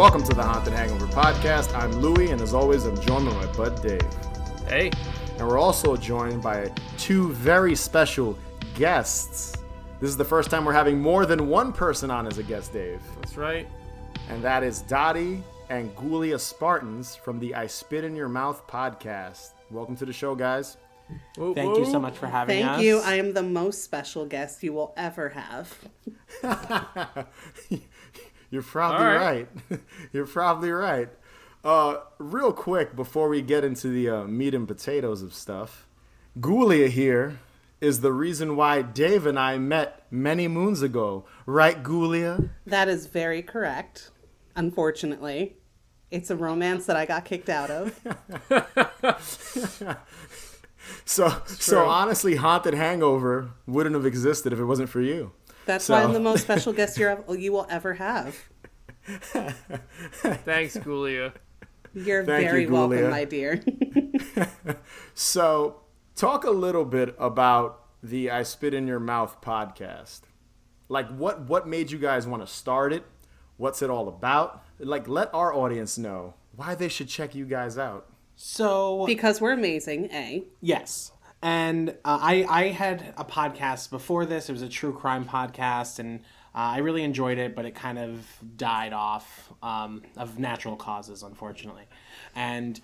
Welcome to the Haunted Hangover Podcast. I'm Louie, and as always, I'm joined by my bud Dave. Hey, And we're also joined by two very special guests. This is the first time we're having more than one person on as a guest, Dave. that's right. And that is Dottie and Ghoulia Spartans from the I Spit in Your Mouth podcast. Welcome to the show, guys. Woo, Thank you so much for having Thank us. Thank you. I am the most special guest you will ever have. You're probably All right. right. You're probably right. Uh, real quick before we get into the uh, meat and potatoes of stuff, Ghoulia here is the reason why Dave and I met many moons ago. Right, Ghoulia? That is very correct. Unfortunately, it's a romance that I got kicked out of. So, so honestly, Haunted Hangover wouldn't have existed if it wasn't for you. That's So- why I'm the most special guest you're, you will ever have. Thanks, Ghoulia. You're Thank you, very welcome, my dear. So, talk a little bit about the I Spit in Your Mouth podcast. Like, what what made you guys want to start it? What's it all about? Like, let our audience know why they should check you guys out. So because we're amazing, A. yes, and uh, I I had a podcast before this. It was a true crime podcast, and uh, I really enjoyed it, but it kind of died off um, of natural causes, unfortunately. And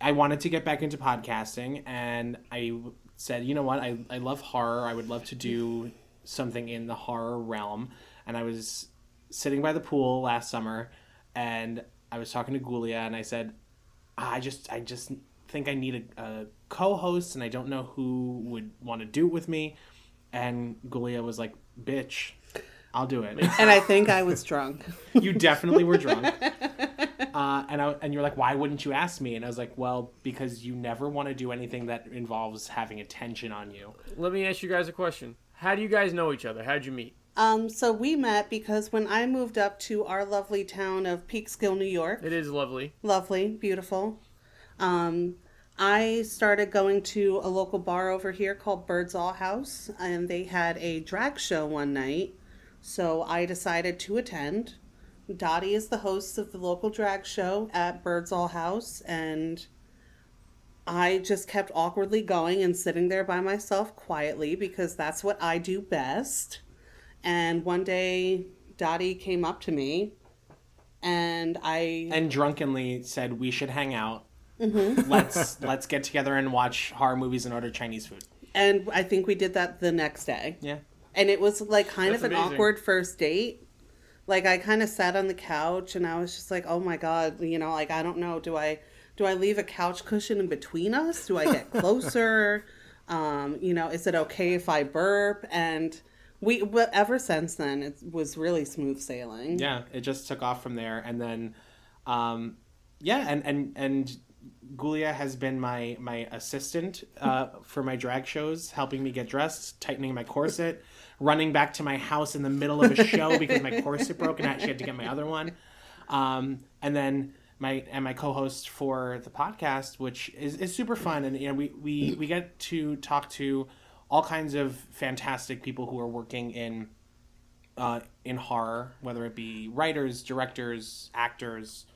I wanted to get back into podcasting, and I said, you know what, I I love horror. I would love to do something in the horror realm, and I was sitting by the pool last summer, and I was talking to Ghoulia, and I said. I just I just think I need a, a co-host and I don't know who would want to do it with me. And Ghoulia was like, "Bitch, I'll do it." And I think I was drunk. you definitely were drunk. Uh, and I, and you're like, "Why wouldn't you ask me?" And I was like, "Well, because you never want to do anything that involves having attention on you." Let me ask you guys a question. How do you guys know each other? How'd you meet? Um, so we met because when I moved up to our lovely town of Peekskill, New York, It is lovely. lovely, beautiful. Um, I started going to a local bar over here called Birdsall House, and they had a drag show one night. So I decided to attend. Dottie is the host of the local drag show at Birdsall House, and I just kept awkwardly going and sitting there by myself quietly because that's what I do best. And one day, Dottie came up to me, and I And drunkenly said, "We should hang out. Let's let's get together and watch horror movies and order Chinese food." And I think we did that the next day. Yeah. And it was like kind That's of an amazing. awkward first date. Like I kind of sat on the couch and I was just like, "Oh my god, you know, like I don't know, do I do I leave a couch cushion in between us? Do I get closer? um, you know, is it okay if I burp?" And we but ever since then it was really smooth sailing. yeah it just took off from there and then um yeah and and and Ghoulia has been my my assistant uh, for my drag shows, helping me get dressed, tightening my corset, running back to my house in the middle of a show because my corset broke and I actually had to get my other one. Um, and then my and my co-host for the podcast, which is, is super fun, and you know we, we we get to talk to all kinds of fantastic people who are working in uh, in horror, whether it be writers, directors, actors,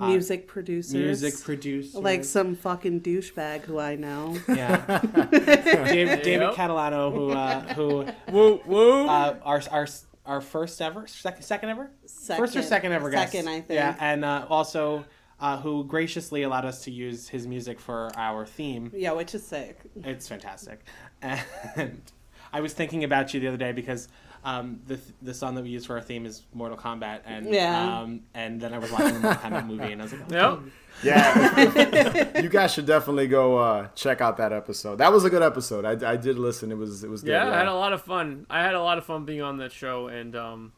Music producers. music producers, like some fucking douchebag who I know. yeah, David, David Yep. Catalano, who uh, who Woo, woo. uh, our our our first ever second second ever first or second ever guest. Second, I think. Yeah, and uh, also uh, who graciously allowed us to use his music for our theme. Yeah, which is sick. It's fantastic. And I was thinking about you the other day because um, the the song that we use for our theme is Mortal Kombat, and Yeah. um, and then I was watching the Mortal Kombat movie, and I was like, oh, yep. Yeah, you guys should definitely go uh, check out that episode. That was a good episode. I, I did listen. It was it was good. Yeah, I had a lot of fun. I had a lot of fun being on that show, and um,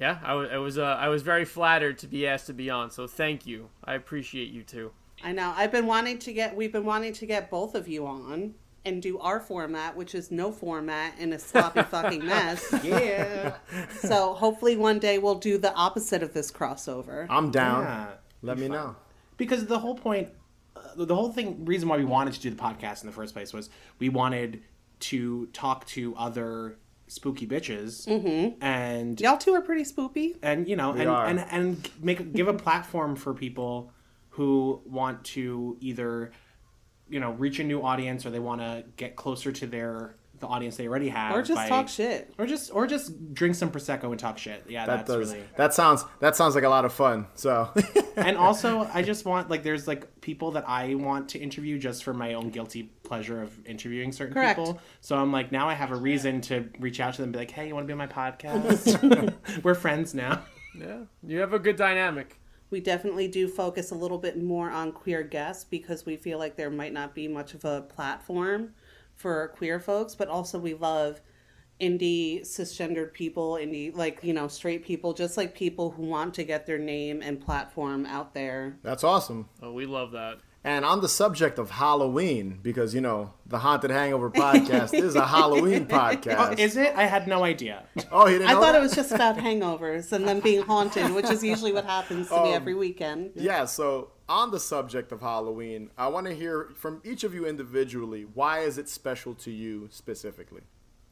yeah, I was, I was, uh, I was very flattered to be asked to be on. So thank you. I appreciate you too. I know. I've been wanting to get. We've been wanting to get both of you on and do our format, which is no format and a sloppy fucking mess. yeah, So hopefully one day we'll do the opposite of this crossover. I'm down. yeah. Let me know. because the whole point uh, the whole thing reason why we wanted to do the podcast in the first place was we wanted to talk to other spooky bitches, mm-hmm. and Y'all two are pretty spooky and you know and, are. and and make give a platform for people who want to either you know reach a new audience or they want to get closer to their the audience they already have Or just by- talk shit. or just or just drink some prosecco and talk shit yeah That that's does. really That sounds. That sounds like a lot of fun. So. and also i just want like there's like people that i want to interview just for my own guilty pleasure of interviewing certain Correct. people so i'm like now i have a reason to reach out to them and be like hey you want to be on my podcast we're friends now Yeah, you have a good dynamic. We definitely do focus a little bit more on queer guests because we feel like there might not be much of a platform for queer folks, but also we love indie cisgendered people, indie like, you know, straight people, just like people who want to get their name and platform out there. That's awesome. Oh, we love that. And on the subject of Halloween, because you know the Haunted Hangover podcast is a Halloween oh, podcast. is it i had no idea oh, he didn't I know thought that? it was just about hangovers and them being haunted, which is usually what happens to me oh, every weekend. Yeah, so on the subject of Halloween, I want to hear from each of you individually. Why is it special to you specifically?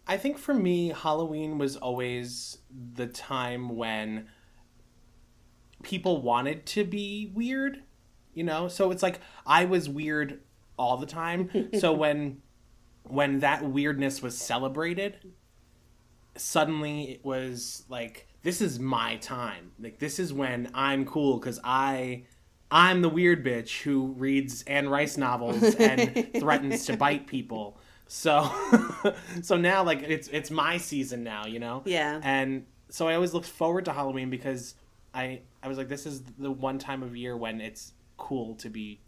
I think for me, Halloween was always the time when people wanted to be weird, you know? So it's like I was weird all the time. so when when that weirdness was celebrated, suddenly it was like this is my time. Like this is when I'm cool cuz I I'm the weird bitch who reads Anne Rice novels and threatens to bite people. So so now like it's it's my season now, you know? Yeah. And so I always looked forward to Halloween because I I was like this is the one time of year when it's cool to be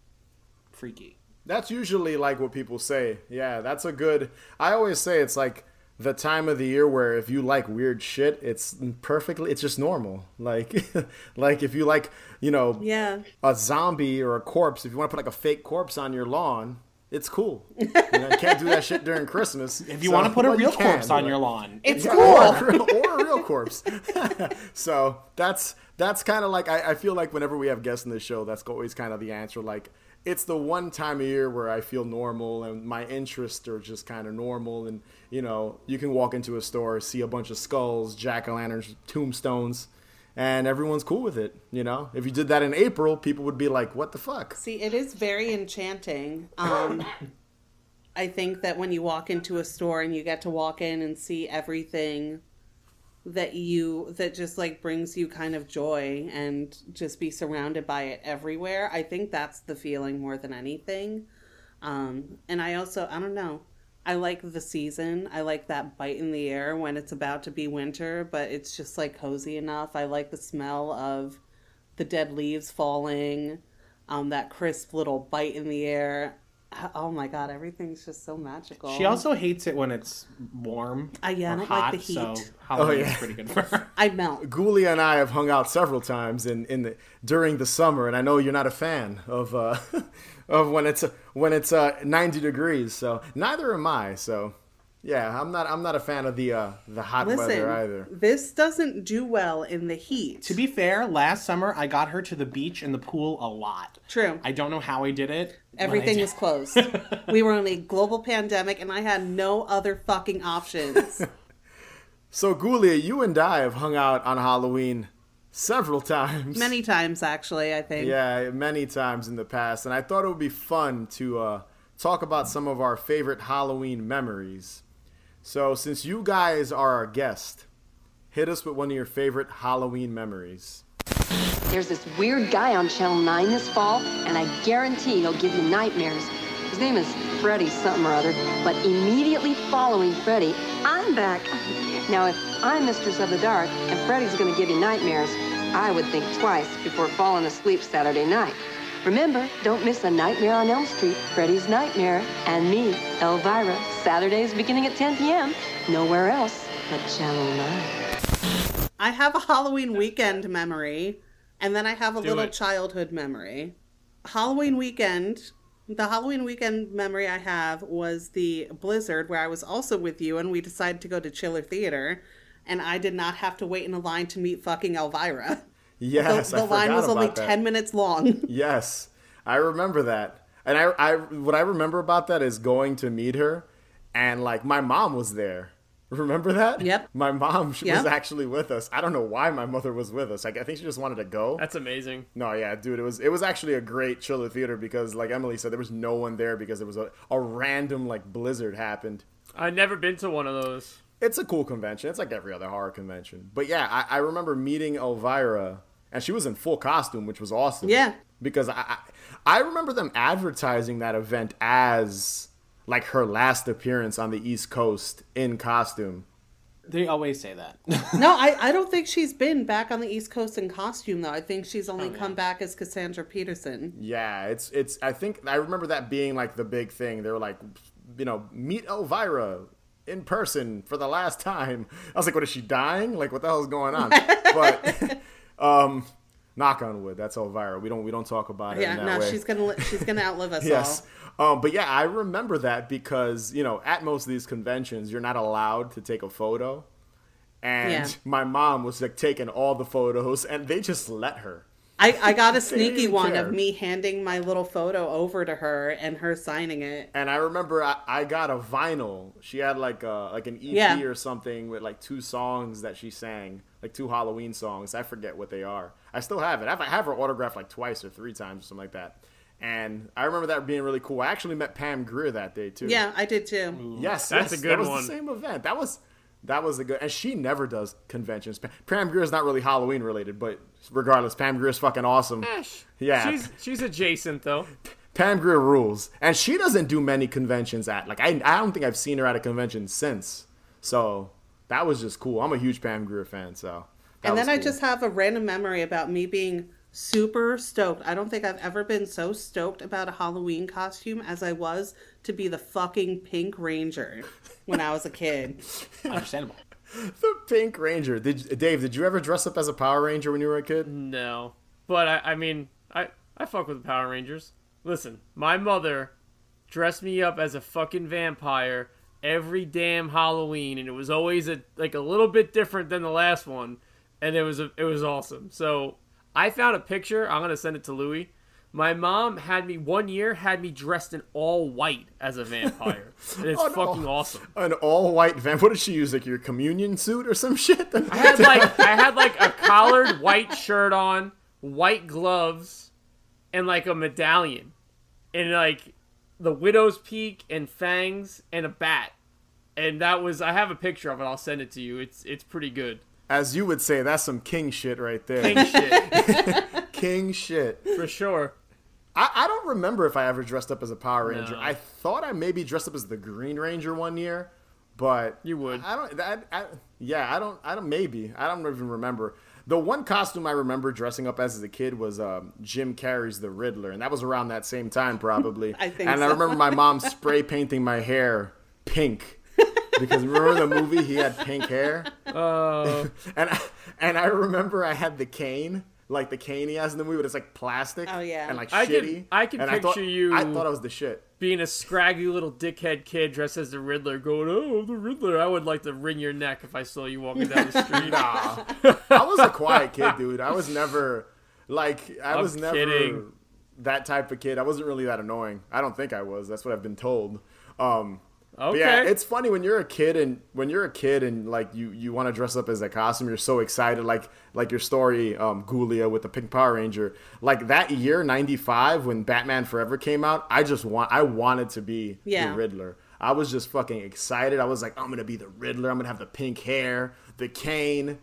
freaky. That's usually like what people say. Yeah, that's a good. I always say it's like the time of the year where if you like weird shit, it's perfectly. It's just normal. Like, like if you like, you know, Yeah. a zombie or a corpse. If you want to put like a fake corpse on your lawn, it's cool. You, know, you can't do that shit during Christmas. If you want to put a well, you real can, corpse on but- your lawn. It's Yeah, cool. or, or a real corpse. so that's that's kind of like I, I feel like whenever we have guests in the show, that's always kind of the answer. Like it's the one time of year where I feel normal and my interests are just kind of normal. And you know, you can walk into a store, see a bunch of skulls, jack o' lanterns, tombstones. And everyone's cool with it, you know. If you did that in April, people would be like, "What the fuck?" See, it is very enchanting. Um, I think that when you walk into a store and you get to walk in and see everything that you that just like brings you kind of joy and just be surrounded by it everywhere. I think that's the feeling more than anything. Um, and I also I don't know. I like the season. I like that bite in the air when it's about to be winter, but it's just like cozy enough. I like the smell of the dead leaves falling, um, that crisp little bite in the air. Oh my god, everything's just so magical. She also hates it when it's warm. Uh, yeah, I or don't like hot, the So heat. oh, yeah. is pretty good for her. I melt. Ghoulie and I have hung out several times in, in the during the summer, and I know you're not a fan of uh, of when it's when it's uh, 90 degrees. So neither am I. So yeah, I'm not I'm not a fan of the uh, the hot weather Listen, either. this doesn't do well in the heat. To be fair, last summer I got her to the beach and the pool a lot. True. I don't know how I did it. Everything did. was closed. we were in a global pandemic, and I had no other fucking options. So Ghoulie, you and I have hung out on Halloween several times. Many times, actually. I think. Yeah, many times in the past, and I thought it would be fun to uh, talk about some of our favorite Halloween memories. So, since you guys are our guest, hit us with one of your favorite Halloween memories. There's this weird guy on Channel 9 this fall, and I guarantee he'll give you nightmares. His name is Freddy something or other, but immediately following Freddy, I'm back. Now, if I'm Mistress of the Dark and Freddy's gonna give you nightmares, I would think twice before falling asleep Saturday night. Remember, don't miss A Nightmare on Elm Street, Freddy's Nightmare, and me, Elvira, Saturdays beginning at 10 p.m. Nowhere else but Channel 9. I have a Halloween weekend memory, and then I have a Do little it. childhood memory. Halloween weekend, the Halloween weekend memory I have was the Blizzard, where I was also with you, and we decided to go to Chiller Theater, and I did not have to wait in a line to meet fucking Elvira. Yes, the I the line forgot was only that. 10 minutes long. Yes, I remember that. And I, I, what I remember about that is going to meet her, and like my mom was there, Remember that? Yep. My mom she Yep. was actually with us. I don't know why my mother was with us. Like, I think she just wanted to go. That's amazing. No, yeah, dude, it was it was actually a great Chiller theater because, like Emily said, there was no one there because there was a, a random like blizzard happened. I've never been to one of those. It's a cool convention. It's like every other horror convention. But yeah, I, I remember meeting Elvira, and she was in full costume, which was awesome. Yeah. because I, I I remember them advertising that event as like her last appearance on the East Coast in costume. They always say that. No, I, I don't think she's been back on the East Coast in costume though. I think she's only come back as Cassandra Peterson. Yeah, it's it's. I think I remember that being like the big thing. They were like, you know, meet Elvira in person for the last time. I was like, what is she dying? Like, what the hell is going on? but, um, knock on wood, that's Elvira. We don't we don't talk about it. Yeah, no, way. she's gonna she's gonna outlive us Yes. all. Um, but yeah, I remember that because, you know, at most of these conventions, you're not allowed to take a photo. And Yeah. my mom was like taking all the photos and they just let her. I, I got a sneaky one care. of me handing my little photo over to her and her signing it. And I remember I, I got a vinyl. She had like a like an EP Yeah. or something with like two songs that she sang, like two Halloween songs. I forget what they are. I still have it. I have, I have her autographed like twice or three times or something like that. And I remember that being really cool. I actually met Pam Grier that day too. Yeah, I did too. Yes, That's yes, a good that was one. the same event. That was that was a good. And she never does conventions. Pam Grier is not really Halloween related, but regardless, Pam Grier is fucking awesome. Eh, yeah, She's she's adjacent though. Pam Grier rules, and she doesn't do many conventions at. Like I, I don't think I've seen her at a convention since. So that was just cool. I'm a huge Pam Grier fan. So. that And then was I just have a random memory about me being super stoked. I don't think I've ever been so stoked about a Halloween costume as I was to be the fucking Pink Ranger when I was a kid. Understandable. the Pink Ranger. Did Dave? Did you ever dress up as a Power Ranger when you were a kid? No, but I I mean I I fuck with the Power Rangers. Listen, my mother dressed me up as a fucking vampire every damn Halloween, and it was always a like a little bit different than the last one, and it was a, it was awesome. So I found a picture. I'm gonna send it to Louie. My mom had me one year had me dressed in all white as a vampire. And it's Oh, no. fucking awesome. An all white vamp. What did she use? Like your communion suit or some shit? I had like I had like a collared white shirt on, white gloves, and like a medallion, and like the widow's peak and fangs and a bat, and that was I have a picture of it. I'll send it to you. It's it's pretty good. As you would say, that's some king shit right there. King shit king shit. for sure. I, I don't remember if I ever dressed up as a Power Ranger. No. I thought I maybe dressed up as the Green Ranger one year, but You would. I don't. I, I, yeah, I don't. I don't. Maybe I don't even remember. The one costume I remember dressing up as as a kid was um, Jim Carrey's The Riddler, and that was around that same time probably. I think and I remember my mom spray painting my hair pink because remember the movie he had pink hair. Uh, And I, and I remember I had the cane, like the cane he has in the movie, but it's like plastic. Oh, yeah. and like I could- shitty. I can and picture thought, you- I thought I was the shit. being a scraggy little dickhead kid dressed as the Riddler, going, "Oh, the Riddler!" I would like to wring your neck if I saw you walking down the street. Nah, I was a quiet kid, dude. I was never like I I'm was never kidding. that type of kid. I wasn't really that annoying. I don't think I was. That's what I've been told. Um, but Okay. yeah, it's funny when you're a kid and when you're a kid and like you you want to dress up as a costume, you're so excited. Like like your story, um, with the Pink Power Ranger. Like that year '95 when Batman Forever came out, I just want I wanted to be Yeah. the Riddler. I was just fucking excited. I was like, I'm gonna be the Riddler. I'm gonna have the pink hair, the cane.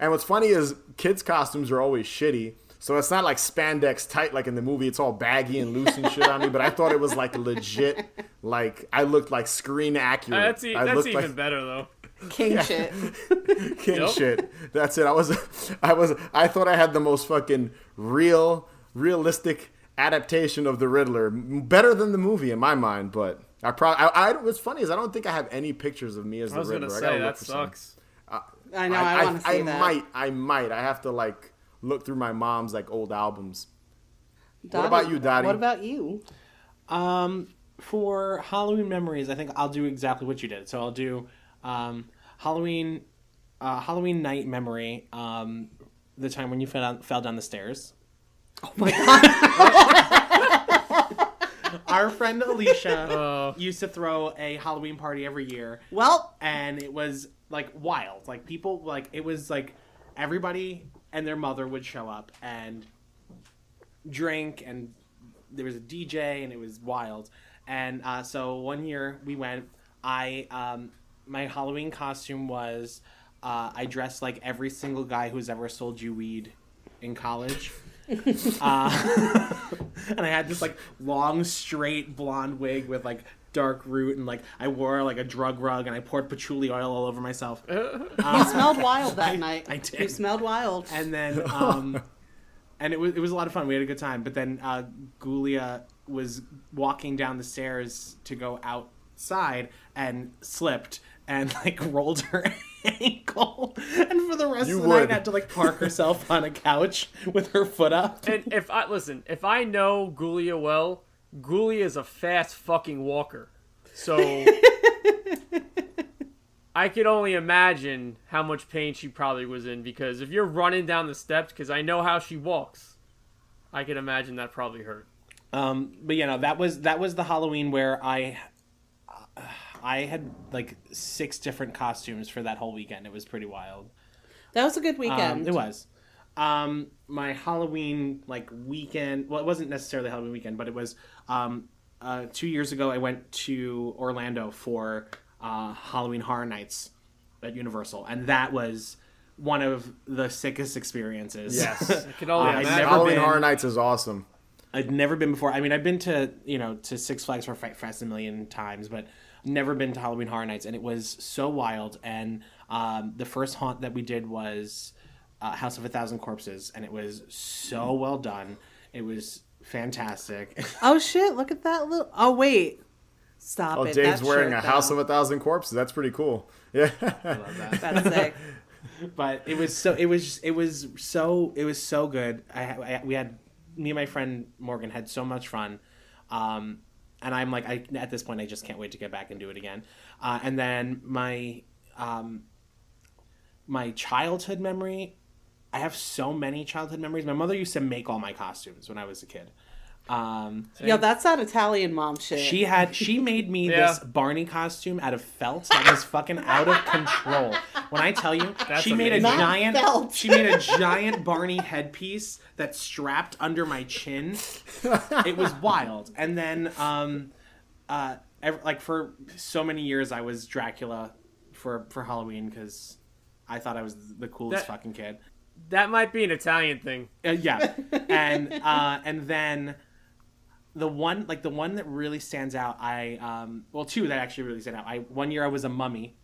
And what's funny is kids' costumes are always shitty. So it's not like spandex tight like in the movie. It's all baggy and loose and shit on me. But I thought it was like legit. Like I looked like screen accurate. that's e- I that's even like better though. King shit. king Yep. shit. That's it. I was, I was, I thought I had the most fucking real, realistic adaptation of the Riddler, better than the movie in my mind. But I probably, I, I, what's funny is I don't think I have any pictures of me as I the was Riddler. gonna I say gotta that look for some. sucks. Uh, I know. I, want to see I that. might, I might. I have to like look through my mom's like old albums. Dottie, about you, Dottie? What about you? Um, for Halloween memories, I think I'll do exactly what you did. So I'll do um, Halloween, uh, Halloween night memory. Um, the time when you fell down, fell down the stairs. Oh my god. our friend Alicia Uh. used to throw a Halloween party every year, Well, and it was like wild. Like people, like it was like everybody and their mother would show up and drink, and there was a DJ, and it was wild. And uh, so one year we went. I um, my Halloween costume was uh, I dressed like every single guy who's ever sold you weed in college. uh, and I had this like long, straight blonde wig with like dark root, and like I wore like a drug rug, and I poured patchouli oil all over myself. you smelled wild that night. I did. You smelled wild. and then um and it was it was a lot of fun we had a good time but then uh Ghoulia was walking down the stairs to go outside and slipped and like rolled her ankle and for the rest You of the would. night had to like park herself on a couch with her foot up And if I listen, if I know Ghoulia well, Ghoulia is a fast fucking walker. So I could only imagine how much pain she probably was in because if you're running down the steps, because I know how she walks, I can imagine that probably hurt. um but you know that was that was the halloween where i i had like six different costumes for that whole weekend it was pretty wild That was a good Um, weekend. it was. Um, my Halloween like weekend. Well, it wasn't necessarily Halloween weekend, but it was. Um, uh, two years ago, I went to Orlando for uh, Halloween Horror Nights at Universal, and that was one of the sickest experiences. Yes. I can only I'd imagine. never Halloween been- Horror Nights is awesome. I'd never been before. I mean, I've been to you know to Six Flags for Fright Fest a million times, but never been to Halloween Horror Nights, and it was so wild. And um, the first haunt that we did was uh, House of a Thousand Corpses, and it was so well done. It was fantastic. oh shit! Look at that little. Oh wait, stop Oh, it. Dave's that wearing shirt, a House though. of a Thousand Corpses. That's pretty cool. Yeah. I love that. That's sick. but it was so it was it was so it was so good. I, I we had me and my friend Morgan had so much fun. Um, and I'm like, I at this point, I just can't wait to get back and do it again. Uh, and then my um, my childhood memory, I have so many childhood memories. My mother used to make all my costumes when I was a kid. Um, Yo, that's that Italian mom shit. she had she made me Yeah. this Barney costume out of felt that was fucking out of control. When I tell you, That's she made a. Not giant felt. she made a giant Barney headpiece that strapped under my chin. It was wild. And then um uh ev- like for so many years I was Dracula for for Halloween cuz I thought I was the coolest That- fucking kid. That might be an Italian thing. Uh, yeah, and uh, and then the one like the one that really stands out. I um, well two that actually really stand out. I one year I was a mummy,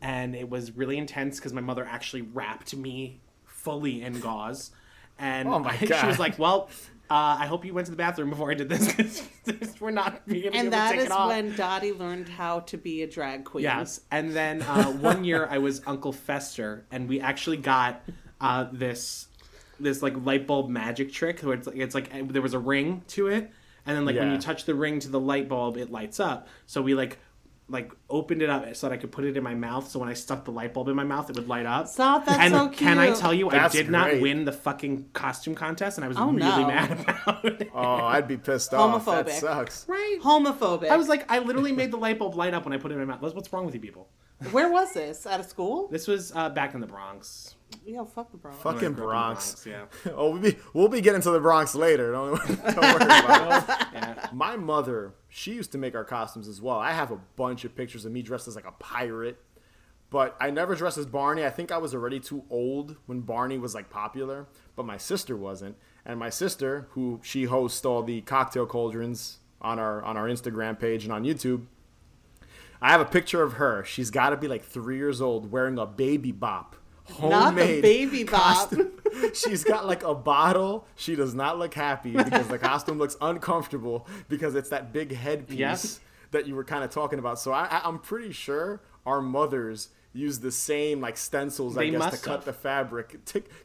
and it was really intense because my mother actually wrapped me fully in gauze, and Oh my she was like, "Well, uh, I hope you went to the bathroom before I did this because we're not being able and to take is it off." when Dottie learned how to be a drag queen. Yes, and then uh, one year I was Uncle Fester, and we actually got uh, this this like light bulb magic trick where it's like it's like there was a ring to it, and then like when you touch the ring to the light bulb, it lights up. So we like like opened it up so that I could put it in my mouth. So when I stuck the light bulb in my mouth, it would light up. Stop, that's and so can I tell you, That's I did not great. win the fucking costume contest, and I was Oh, really no. mad about it. Oh, I'd be pissed off. That Homophobic. sucks. Right. Homophobic. I was like, I literally made the light bulb light up when I put it in my mouth. What's- What's wrong with you people? Where was this? At a school? This was uh, back in the Bronx. Yo, fuck the Bronx. Fucking I grew up in the Bronx. yeah. Oh, we'll be we'll be getting to the Bronx later. Don't, don't worry about it. yeah. My mother, she used to make our costumes as well. I have a bunch of pictures of me dressed as like a pirate, but I never dressed as Barney. I think I was already too old when Barney was like popular, but my sister wasn't. And my sister, who she hosts all the cocktail cauldrons on our on our Instagram page and on YouTube. I have a picture of her. She's got to be like three years old, wearing a baby bop, Not the homemade baby bop. costume. She's got like a bottle. She does not look happy because the costume looks uncomfortable because it's that big headpiece Yep. that you were kind of talking about. So I, I, I'm pretty sure our mothers used the same like stencils, I guess, to must cut the fabric.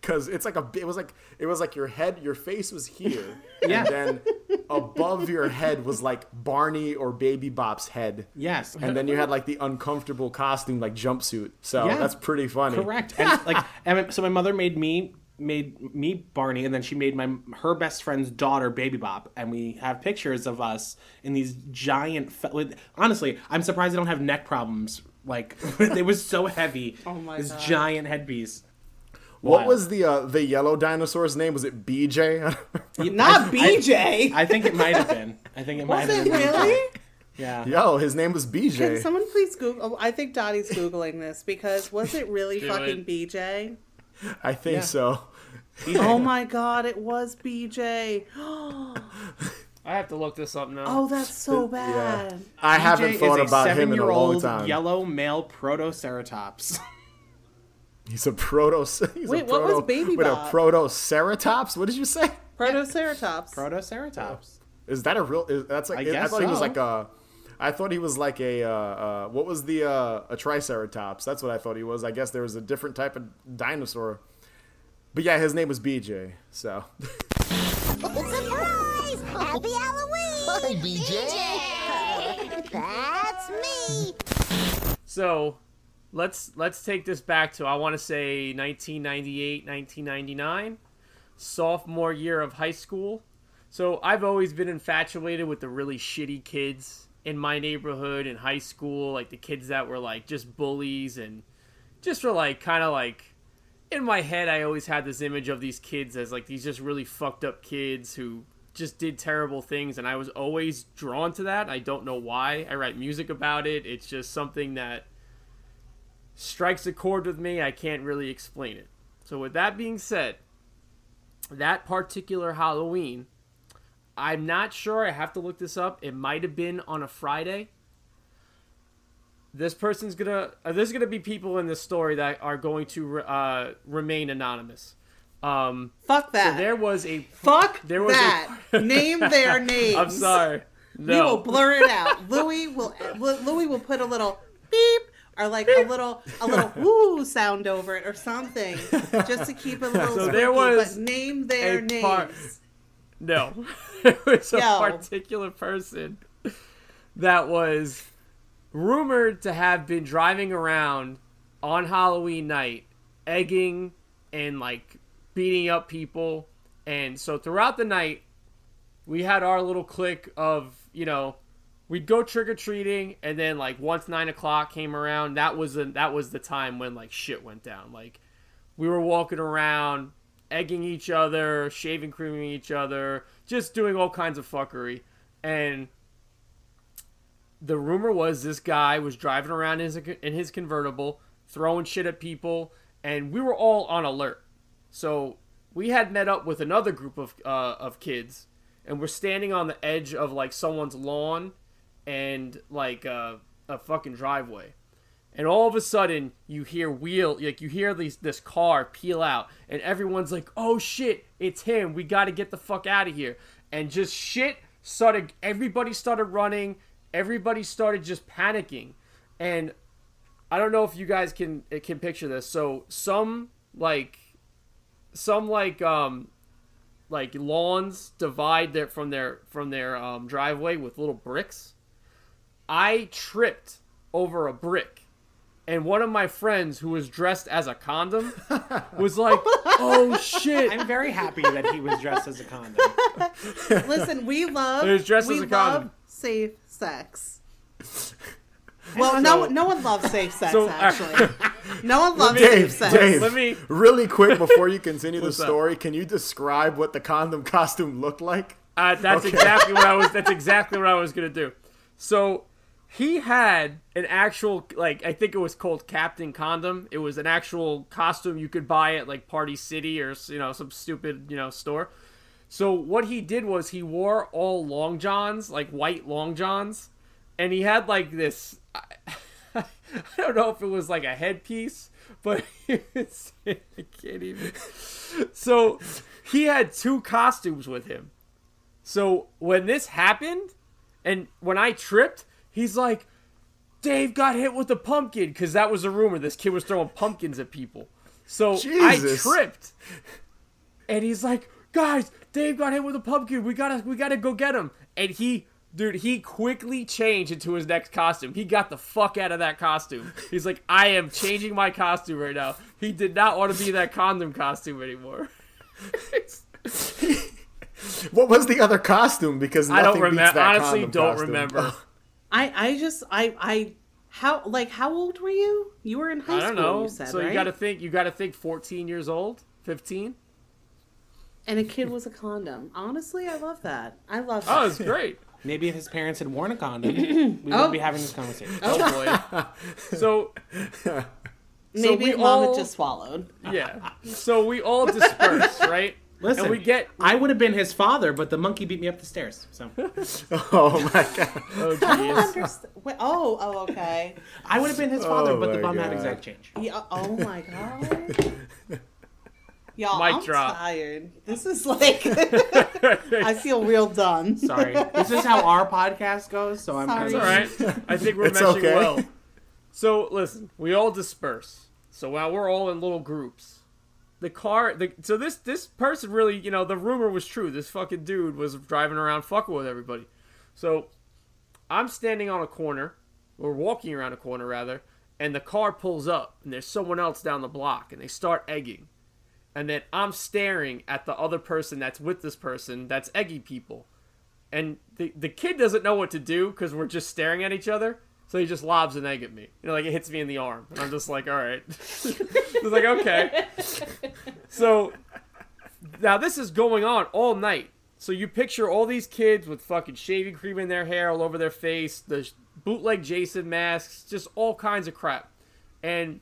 Because it's like a, it was like it was like your head, your face was here, Yeah. and then above your head was like Barney or Baby Bop's head. Yes. And then you had like the uncomfortable costume, like jumpsuit. So Yeah. that's pretty funny. Correct. And like, and so my mother made me made me Barney, and then she made my her best friend's daughter Baby Bop, and we have pictures of us in these giant. Fe- honestly, I'm surprised I don't have neck problems. Like it was so heavy. Oh my this God. giant headpiece. What Wild. was the uh, the yellow dinosaur's name? Was it BJ? Not BJ. I think it might have been. I think it might Was have it been. really? Yeah. Yo, his name was BJ. Can someone please Google? Oh, I think Dottie's googling this because was it really fucking it. BJ? I think Yeah. so. Oh my god, it was BJ. I have to look this up now. Oh, that's so bad. Yeah. I haven't thought about him in a long seven-year-old time. Yellow male protoceratops. He's a proto. He's Wait, a what was Baby Wait, a protoceratops? What did you say? Protoceratops. protoceratops. Is that a real? Is, that's like. I I, guess thought he was like a. I thought he was like a. Uh, uh, what was the uh, a triceratops? That's what I thought he was. I guess there was a different type of dinosaur. But yeah, his name was BJ. So Surprise! Happy Halloween! Hi, BJ. That's me! So let's let's take this back to I want to say 1998, 1999, sophomore year of high school. So I've always been infatuated with the really shitty kids in my neighborhood in high school, like the kids that were like just bullies and just were like kind of like in my head I always had this image of these kids as like these just really fucked up kids who just did terrible things and I was always drawn to that. I don't know why. I write music about it. It's just something that strikes a chord with me. I can't really explain it. So with that being said, that particular Halloween, I'm not sure. I have to look this up. It might have been on a Friday. This person's gonna. Uh, there's gonna be people in this story that are going to uh, remain anonymous. Um, Fuck that. so there was a. Fuck there was a- Name their names. I'm sorry. We will blur it out. Louie will. Louie will put a little beep or like a little a little woo sound over it or something just to keep it a little. So spooky, there was name their names. part- No. it was a Yo. particular person that was rumored to have been driving around on Halloween night, egging and like beating up people. And so throughout the night, we had our little clique of, you know, we'd go trick or treating, and then like once nine o'clock came around, that was the, that was the time when like shit went down. Like we were walking around, egging each other, shaving creaming each other, just doing all kinds of fuckery. And the rumor was this guy was driving around in his, in his convertible, throwing shit at people, and we were all on alert. So we had met up with another group of uh, of kids, and we're standing on the edge of like someone's lawn and like uh, a fucking driveway. And all of a sudden you hear wheel like you hear these this car peel out and everyone's like oh shit it's him. We got to get the fuck out of here. And just shit started everybody started running. Everybody started just panicking. And i don't know if you guys can can picture this. So some like some like um like lawns divide their from their from their um, driveway with little bricks I tripped over a brick, and one of my friends who was dressed as a condom was like, "Oh shit!" I'm very happy that he was dressed as a condom. Listen, we love. He was dressed we as a love condom. safe sex. Well, no, no one loves safe sex. So- actually, no one loves Dave, safe sex. Dave, Let me- really quick before you continue the What's up? story, can you describe what the condom costume looked like? Uh, that's Okay. exactly what I was. That's exactly what I was gonna do. So he had an actual like I think it was called Captain Condom. It was an actual costume you could buy at like Party City or you know some stupid you know store. So what he did was he wore all long johns, like white long johns, and he had like this. I don't know if it was like a headpiece, but I can't even. So he had two costumes with him. So when this happened, and when I tripped, he's like, Dave got hit with a pumpkin because that was a rumor. This kid was throwing pumpkins at people. So Jesus. I tripped, and he's like, guys, Dave got hit with a pumpkin. We gotta, we gotta go get him. And he Dude, he quickly changed into his next costume. He got the fuck out of that costume. He's like, I am changing my costume right now. He did not want to be that condom costume anymore. What was the other costume? Because I don't nothing beats remember. that Honestly, condom don't costume. remember. I I just I I how like how old were you? You were in high I school. don't know. You said so right? you got to think. You got to think. 14 years old, 15. and a kid was a condom. Honestly, I love that. I love. Oh, that. Oh, it's great. Maybe if his parents had worn a condom, we Oh. would be having this conversation. Oh, oh boy. So Maybe we mom all- had just swallowed. yeah. So we all disperse, right? Listen, and we get. I would have been his father, but the monkey beat me up the stairs. So Oh my god. Oh I don't understand. Wait, oh, oh, okay. I would have been his father, Oh but the oh, my bum had exact change. Yeah, oh, oh my god. Y'all, Mic I'm drop. tired. This is like I feel real done. Sorry, this is how our podcast goes. So I'm Sorry. kind all right. I think we're It's meshing okay. well. So listen, we all disperse. So while we're all in little groups, the car. The, so this this person really, you know, the rumor was true. This fucking dude was driving around fucking with everybody. So I'm standing on a corner, or walking around a corner rather, and the car pulls up, and there's someone else down the block, and they start egging. And then I'm staring at the other person that's with this person that's eggy people and the the kid doesn't know what to do because we're just staring at each other. So he just lobs an egg at me. You know, like it hits me in the arm, and I'm just like, all right. it's like okay. So now this is going on all night. So you picture all these kids with fucking shaving cream in their hair, all over their face, the bootleg Jason masks, just all kinds of crap. And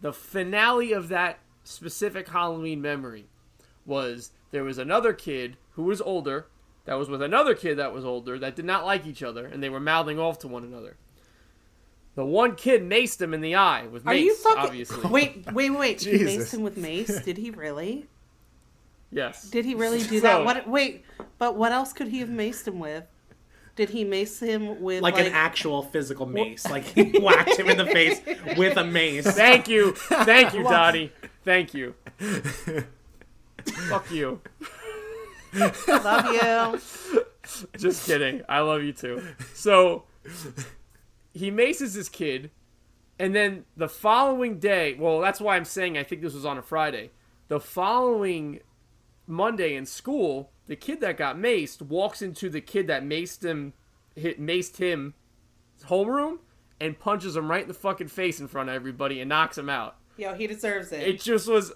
the finale of that specific Halloween memory was there was another kid who was older that was with another kid that was older that did not like each other and they were mouthing off to one another. The one kid maced him in the eye with mace, Are you fucking obviously. Wait, wait, wait. He Jesus. maced him with mace. Did he really? Yes. Did he really do So- that? What? Wait, but what else could he have maced him with? Did he mace him with like, like, an actual physical mace. Like he whacked him in the face with a mace. Thank you. Thank you, Dottie. Thank you. Fuck you. love you? Just kidding. I love you too. So he maces his kid, and then the following day, well, that's why I'm saying I think this was on a Friday. The following Monday in school, the kid that got maced walks into the kid that maced him, hit maced him, homeroom, and punches him right in the fucking face in front of everybody and knocks him out. Yo, he deserves it. It just was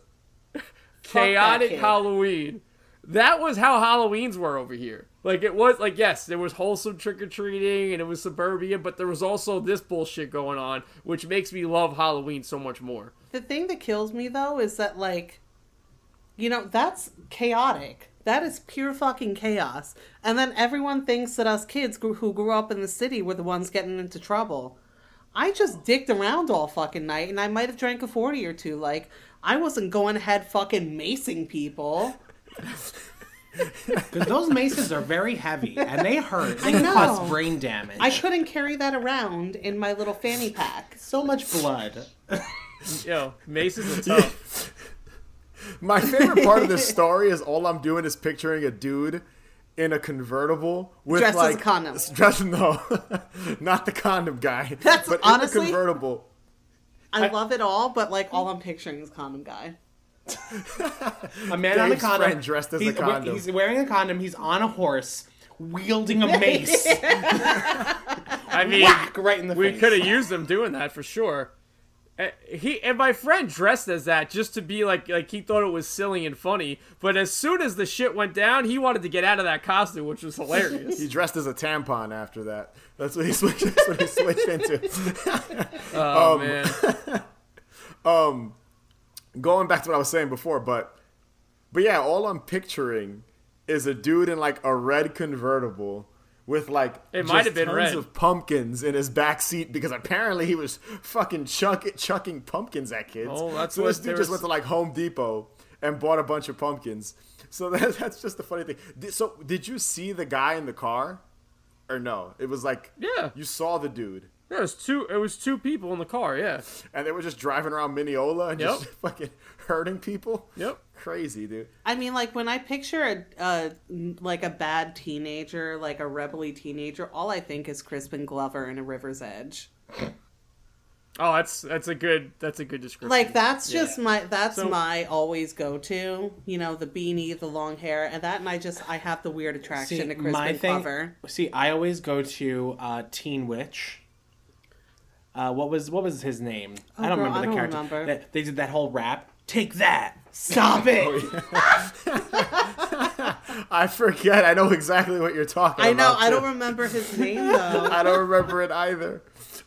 chaotic. Halloween. That was how Halloweens were over here. Like it was like yes, there was wholesome trick or treating and it was suburbia, but there was also this bullshit going on, which makes me love Halloween so much more. The thing that kills me though is that like, you know, that's chaotic. That is pure fucking chaos. And then everyone thinks that us kids who grew up in the city were the ones getting into trouble. I just dicked around all fucking night, and I might have drank a forty or two. Like I wasn't going ahead fucking macing people. Because those maces are very heavy and they hurt. They I know. cause brain damage. I couldn't carry that around in my little fanny pack. so much blood. Yo, maces are tough. My favorite part of this story is all I'm doing is picturing a dude in a convertible with Dressed as a like condom. Dressed no, not the condom guy. That's but honestly- in the convertible. I, love it all, but like all I'm picturing is condom guy. A man on a condom. dressed as a he's, condom. He's wearing a condom. He's on a horse, wielding a mace. I mean, Whack right in the we could have used them doing that for sure. Uh, He and my friend dressed as that just to be like like he thought it was silly and funny. But as soon as the shit went down, he wanted to get out of that costume, which was hilarious. He dressed as a tampon after that. That's what he switched. That's what he switched into. Oh Um, man, Going back to what I was saying before, but but yeah, all I'm picturing is a dude in like a red convertible with like It might have been tons red. of pumpkins in his back seat because apparently he was fucking chuck, chucking pumpkins at kids. Oh, that's so what this dude there just went to like Home Depot and bought a bunch of pumpkins. So that, that's just the funny thing. So did you see the guy in the car, or no? It was like Yeah. you saw the dude. Yeah, it was two. It was two people in the car. Yeah. And they were just driving around Mineola and just fucking hurting people. Yep. Crazy, dude. I mean, like when I picture a, a like a bad teenager, like a rebelly teenager, all I think is Crispin Glover in A River's Edge. Oh, that's that's a good that's a good description. Like that's just Yeah. my that's So- my always go to. You know, the beanie, the long hair, and that, and I just I have the weird attraction See, to Crispin my thing. Glover. See, I always go to uh, Teen Witch. Uh, what was what was his name? I don't girl, remember I the don't character. remember. That- they did that whole rap. Take that! Stop it! Oh, I forget. I know exactly what you're talking I know. about. I too. don't remember his name though. I don't remember it either.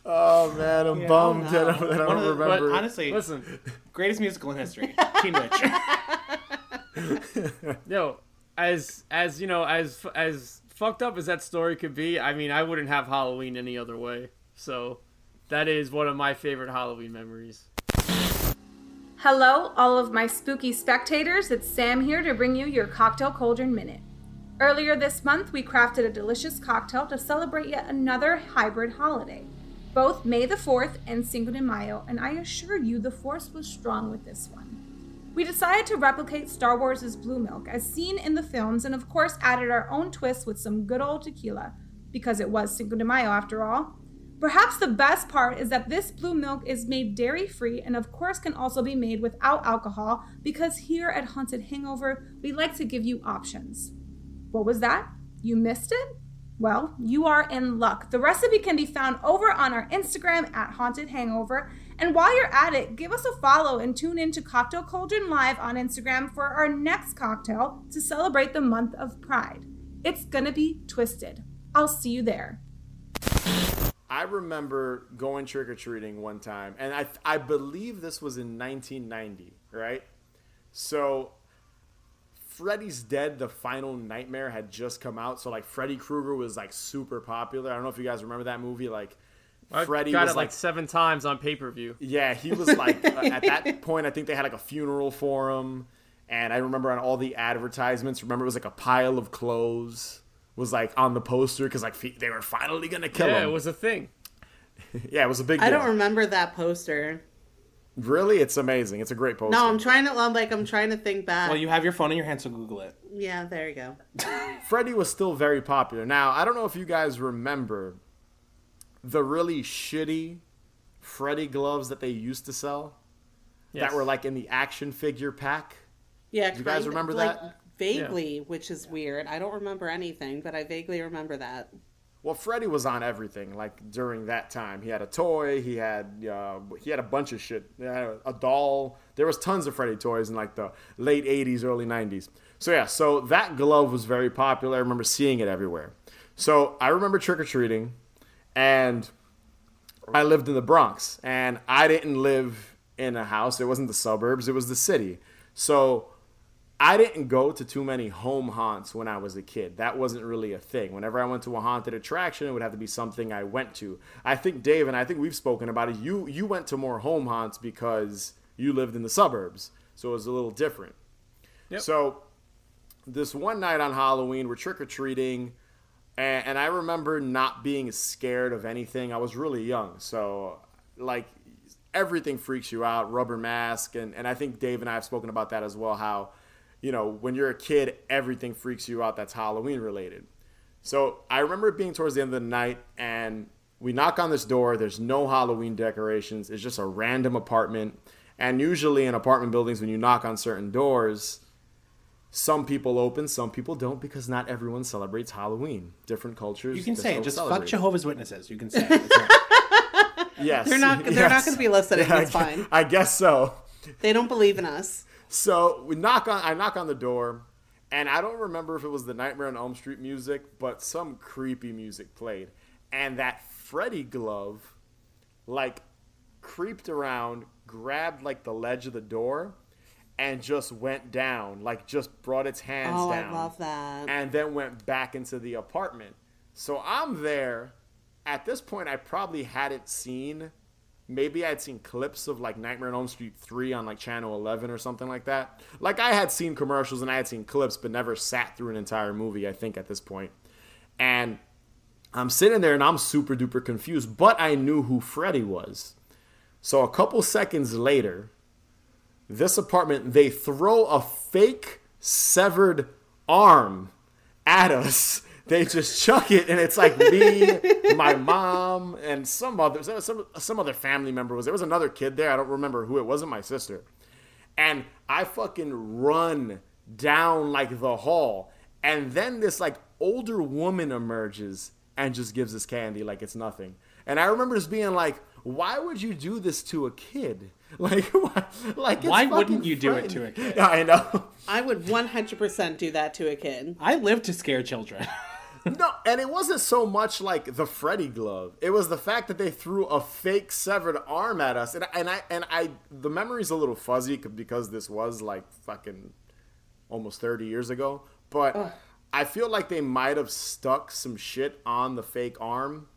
Oh man, I'm bummed that I, that I One don't of the- remember. but it. honestly, listen, greatest musical in history. Teen Witch. yo, as as you know, as as fucked up as that story could be, I mean, I wouldn't have Halloween any other way. So, that is one of my favorite Halloween memories. Hello, all of my spooky spectators. It's Sam here to bring you your Cocktail Cauldron Minute. Earlier this month, we crafted a delicious cocktail to celebrate yet another hybrid holiday, both May the 4th and Cinco de Mayo, and I assure you the force was strong with this one. We decided to replicate Star Wars' Blue Milk as seen in the films, and of course, added our own twist with some good old tequila, because it was Cinco de Mayo after all. Perhaps the best part is that this blue milk is made dairy free and, of course, can also be made without alcohol because here at Haunted Hangover, we like to give you options. What was that? You missed it? Well, you are in luck. The recipe can be found over on our Instagram at Haunted Hangover. And while you're at it, give us a follow and tune in to Cocktail Cauldron Live on Instagram for our next cocktail to celebrate the month of Pride. It's gonna be twisted. I'll see you there. I remember going trick or treating one time, and I I believe this was in 1990, right? So, Freddy's Dead: The Final Nightmare had just come out, so like Freddy Krueger was like super popular. I don't know if you guys remember that movie. Like, I Freddy got was it like, seven times on pay per view. Yeah, he was like uh, at that point. I think they had like a funeral for him, and I remember on all the advertisements. Remember, it was like a pile of clothes was like on the poster because like they were finally gonna kill Yeah, him. it was a thing. yeah, it was a big. I deal. don't remember that poster. Really, it's amazing. It's a great poster. No, I'm trying to. I'm like I'm trying to think back. well, you have your phone in your hand, so Google it. yeah, there you go. Freddy was still very popular. Now, I don't know if you guys remember the really shitty Freddy gloves that they used to sell Yes. that were like in the action figure pack. Yeah, Do you guys kind of, remember like, Vaguely, which is weird. I don't remember anything, but I vaguely remember that. Well, Freddy was on everything. Like during that time, he had a toy. He had uh, he had a bunch of shit. He had a, a doll. There was tons of Freddy toys in like the late '80s, early '90s. So yeah, so that glove was very popular. I remember seeing it everywhere. So I remember trick or treating, and I lived in the Bronx, and I didn't live in a house. It wasn't the suburbs. It was the city. So I didn't go to too many home haunts when I was a kid. That wasn't really a thing. Whenever I went to a haunted attraction, it would have to be something I went to. I think Dave and I think we've spoken about it. You you went to more home haunts because you lived in the suburbs, so it was a little different. So this one night on Halloween, we're trick or treating, and, and I remember not being scared of anything. I was really young, so like everything freaks you out, rubber mask, and and I think Dave and I have spoken about that as well. How you know when you're a kid, everything freaks you out that's Halloween related. So I remember it being towards the end of the night, and we knock on this door. There's no Halloween decorations. It's just a random apartment. And usually in apartment buildings, when you knock on certain doors, some people open, some people don't, because not everyone celebrates Halloween. Different cultures. You can say it. Just celebrate fuck Jehovah's Witnesses. You can say it. It's all right. Yes, They're not. They're not going to be listening. Yeah, it's I, fine. I guess so. They don't believe in us. So we knock on. I knock on the door, and I don't remember if it was the Nightmare on Elm Street music, but some creepy music played, and that Freddy glove, like, creeped around, grabbed like the ledge of the door, and just went down. Like, just brought its hands Oh, down. I love that. and then went back into the apartment. So I'm there. At this point, I probably hadn't seen. Maybe I had seen clips of like Nightmare on Elm Street 3 on like Channel 11 or something like that. Like I had seen commercials and I had seen clips, but never sat through an entire movie, I think, at this point. And I'm sitting there and I'm super duper confused, but I knew who Freddy was. So a couple seconds later, this apartment, they throw a fake severed arm at us. They just chuck it, and it's like me, my mom, and some other some some other family member was there. was another kid there. I don't remember who it wasn't my sister. And I fucking run down like the hall, and then this like older woman emerges and just gives us candy like it's nothing. And I remember just being like, "Why would you do this to a kid? Like, why, like it's Why wouldn't fucking you do it to a kid? I know. I would 100% do that to a kid. I live to scare children. No, and it wasn't so much like the Freddy glove. It was the fact that they threw a fake severed arm at us, and, and I and I the memory's a little fuzzy because this was like fucking almost thirty years ago. But I feel like they might have stuck some shit on the fake arm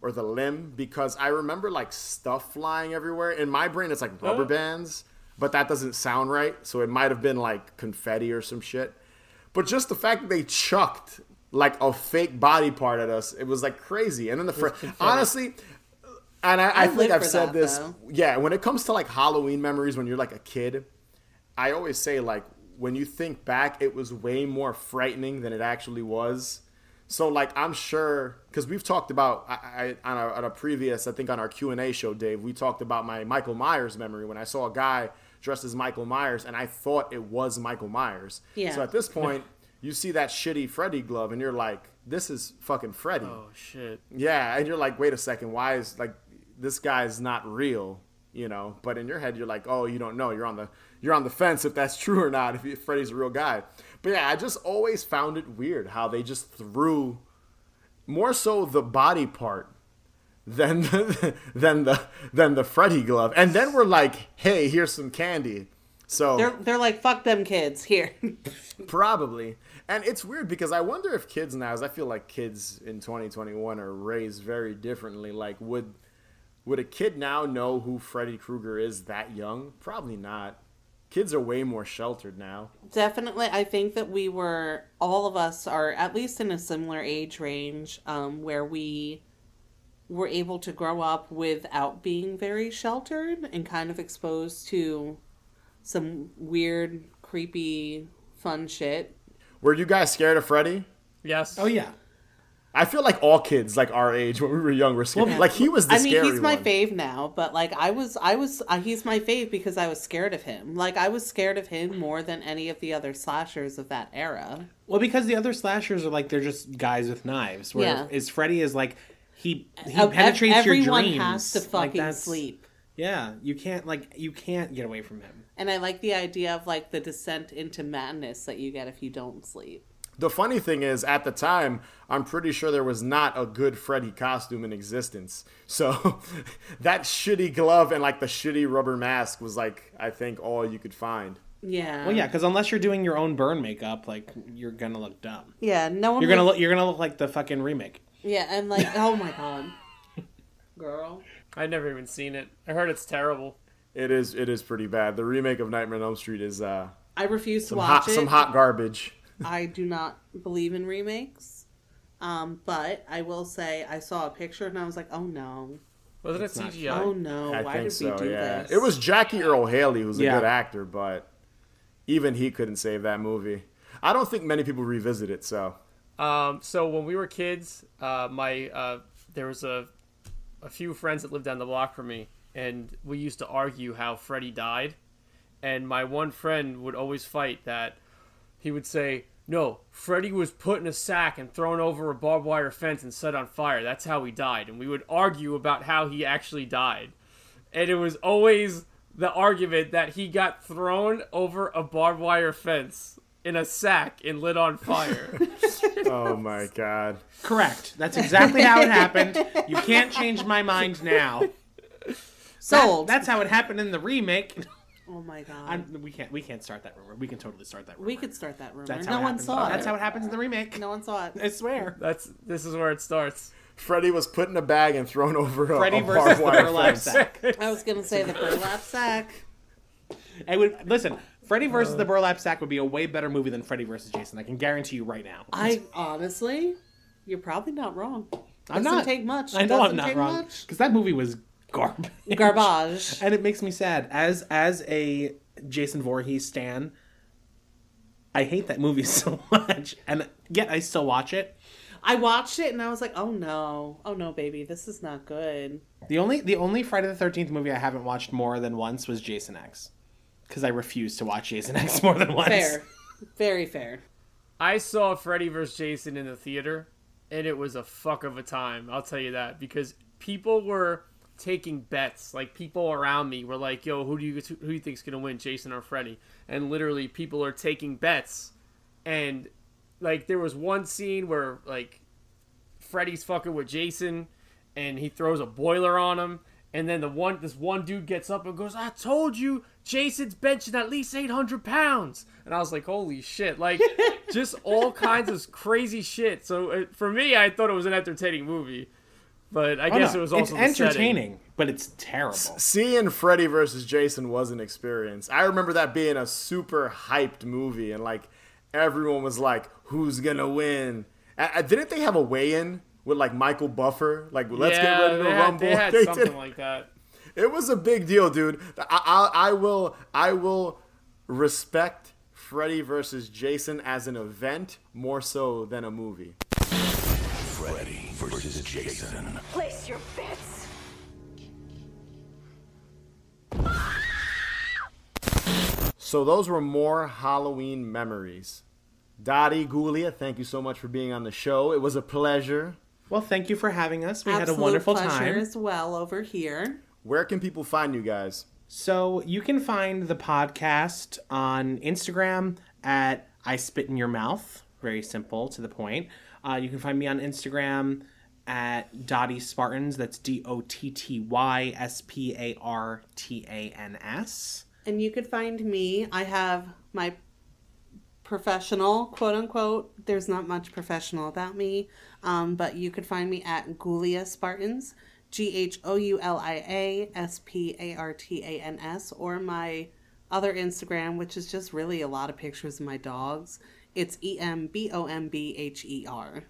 or the limb because I remember like stuff flying everywhere. In my brain, it's like rubber bands, but that doesn't sound right. So it might have been like confetti or some shit. But just the fact that they chucked like a fake body part at us, it was like crazy. And then the fr- honestly, and I, I, I think I've said that, this. though. Yeah, when it comes to like Halloween memories when you're like a kid, I always say like when you think back, it was way more frightening than it actually was. So like I'm sure because we've talked about I, I on, a, on a previous I think on our Q and A show, Dave, we talked about my Michael Myers memory when I saw a guy dressed as Michael Myers and I thought it was Michael Myers. Yeah. So at this point, you see that shitty Freddy glove and you're like, this is fucking Freddy. Oh shit. Yeah, and you're like, wait a second, why is like this guy's not real, you know? But in your head, you're like, oh, you don't know. You're on the you're on the fence if that's true or not. If, if Freddy's a real guy. But yeah, I just always found it weird how they just threw more so the body part than the, than the than the Freddy glove, and then we're like, hey, here's some candy. So They're, they're like, fuck them kids. Here. Probably. And it's weird because I wonder if kids now, as I feel like kids in 2021 are raised very differently. Like, would would a kid now know who Freddy Krueger is that young? Probably not. Kids are way more sheltered now. Definitely, I think that we were, all of us are at least in a similar age range um, where we were able to grow up without being very sheltered and kind of exposed to some weird, creepy, fun shit. Were you guys scared of Freddy? Yes. oh yeah. I feel like all kids, like our age, when we were young, were scared. like he was the I mean, scary he's my one. fave now, but like I was, I was, uh, he's my fave because I was scared of him. Like I was scared of him more than any of the other slashers of that era. Well, because the other slashers are like they're just guys with knives. Where Yeah. is Freddy is like he he Ev- penetrates your dreams. everyone dreams. has to fucking that's- sleep. Yeah, you can't like you can't get away from him. And I like the idea of like the descent into madness that you get if you don't sleep. The funny thing is, at the time, I'm pretty sure there was not a good Freddy costume in existence. So that shitty glove and like the shitty rubber mask was like, I think, all you could find. Yeah. Well, yeah, because unless you're doing your own burn makeup, like you're gonna look dumb. Yeah. No one. You're gonna look. You're gonna look like the fucking remake. Yeah, and like, oh my god, girl. I'd never even seen it. I heard it's terrible. It is it is pretty bad. The remake of Nightmare on Elm Street is uh, I refuse to watch hot it. some hot garbage. I do not believe in remakes. Um, but I will say I saw a picture and I was like, oh no, Wasn't it It's not CGI? oh no, I why think did so. we do yeah, this? it was Jackie Earle Haley who's a good actor, but even he couldn't save that movie. I don't think many people revisit it. So Um, so when we were kids, uh, my uh, there was a a few friends that lived down the block from me, and we used to argue how Freddy died. And my one friend would always fight that he would say, "No, Freddy was put in a sack and thrown over a barbed wire fence and set on fire. That's how he died." And we would argue about how he actually died, and it was always the argument that he got thrown over a barbed wire fence in a sack and lit on fire. oh my god, Correct. That's exactly how it happened. You can't change my mind now. sold. That's how it happened in the remake. oh my god, I'm, we can't. We can't start that rumor. We can totally start that rumor. we could start that rumor. That's no one happens. saw That's how it happens in the remake. no one saw it. I swear. That's this is where it starts. Freddy was put in a bag and thrown over a, Freddy a versus barbed the wire burlap sack. I was gonna say the burlap sack. I would listen. Freddy versus the burlap sack would be a way better movie than Freddy versus Jason. I can guarantee you right now. I honestly, you're probably not wrong. I'm Doesn't take much. I know Doesn't I'm not take wrong much. because that movie was garbage. Garbage. and it makes me sad as as a Jason Voorhees stan. I hate that movie so much, and yet I still watch it. I watched it and I was like, oh no, oh no, baby, this is not good. The only the only Friday the Thirteenth movie I haven't watched more than once was Jason X, because I refuse to watch Jason X more than once. Fair, very fair. I saw Freddy vs. Jason in the theater, and it was a fuck of a time. I'll tell you that because people were taking bets. Like people around me were like, "Yo, who do you who do you think's gonna win, Jason or Freddy?" And literally, people are taking bets, and like there was one scene where like Freddy's fucking with Jason, and he throws a boiler on him. And then the one, this one dude gets up and goes, "I told you, Jason's benching at least eight hundred pounds." And I was like, "Holy shit!" Like, just all kinds of crazy shit. So uh, for me, I thought it was an entertaining movie, but I Oh, guess no, it was also it's the setting. entertaining, but it's terrible. Seeing Freddy versus Jason was an experience. I remember that being a super hyped movie, and like everyone was like, "Who's gonna win?" And, didn't they have a weigh-in with like Michael Buffer? Like, let's yeah, get ready to they rumble. Had, they had They something did- like that. It was a big deal, dude. I, I, I will I will respect Freddy versus Jason as an event more so than a movie. Freddy versus Jason. Place your bets. So those were more Halloween memories. Dottie Ghoulia, thank you so much for being on the show. It was a pleasure. Well, thank you for having us. We had a wonderful pleasure time. as well over here. Where can people find you guys? So you can find the podcast on Instagram at I Spit in Your Mouth. Very simple, to the point. Uh, you can find me on Instagram at Dottie Spartans. That's D O T T Y S P A R T A N S. And you could find me. I have my professional, quote unquote. There's not much professional about me, um, but you could find me at Ghoulia Spartans, G H O U L I A S P A R T A N S, or my other Instagram, which is just really a lot of pictures of my dogs. It's E M B O M B H E R.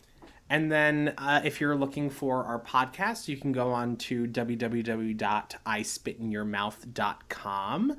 And then uh, if you're looking for our podcast, you can go on to www.ispitinyourmouth.com.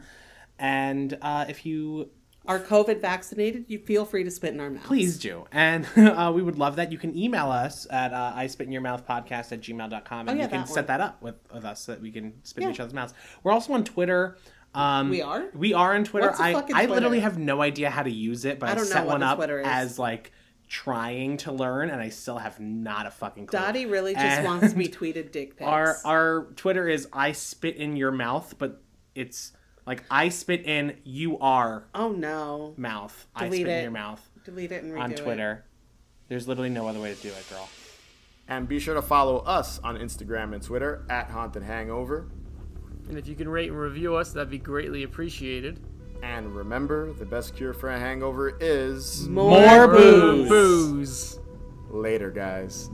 And uh, if you Are COVID vaccinated? You feel free to spit in our mouth. Please do. And uh, we would love that. You can email us at uh, I spit in your mouth podcast at gmail.com and Oh, yeah, you can set one. that up with, with us so that we can spit in each other's mouths. We're also on Twitter. Um, We are? We are on Twitter. I, I literally have no idea how to use it, but I, I set one up Twitter as like trying to learn and I still have not a fucking clue. Dottie really just And wants to be tweeted dick pics. Our our Twitter is I spit in your mouth, but it's like I spit in you are oh no. mouth. I Delete spit in it. your mouth Delete it and redo on it. Twitter. There's literally no other way to do it, girl. And be sure to follow us on Instagram and Twitter at Haunted Hangover. And if you can rate and review us, that'd be greatly appreciated. And remember, the best cure for a hangover is More, booze. Booze. later, guys.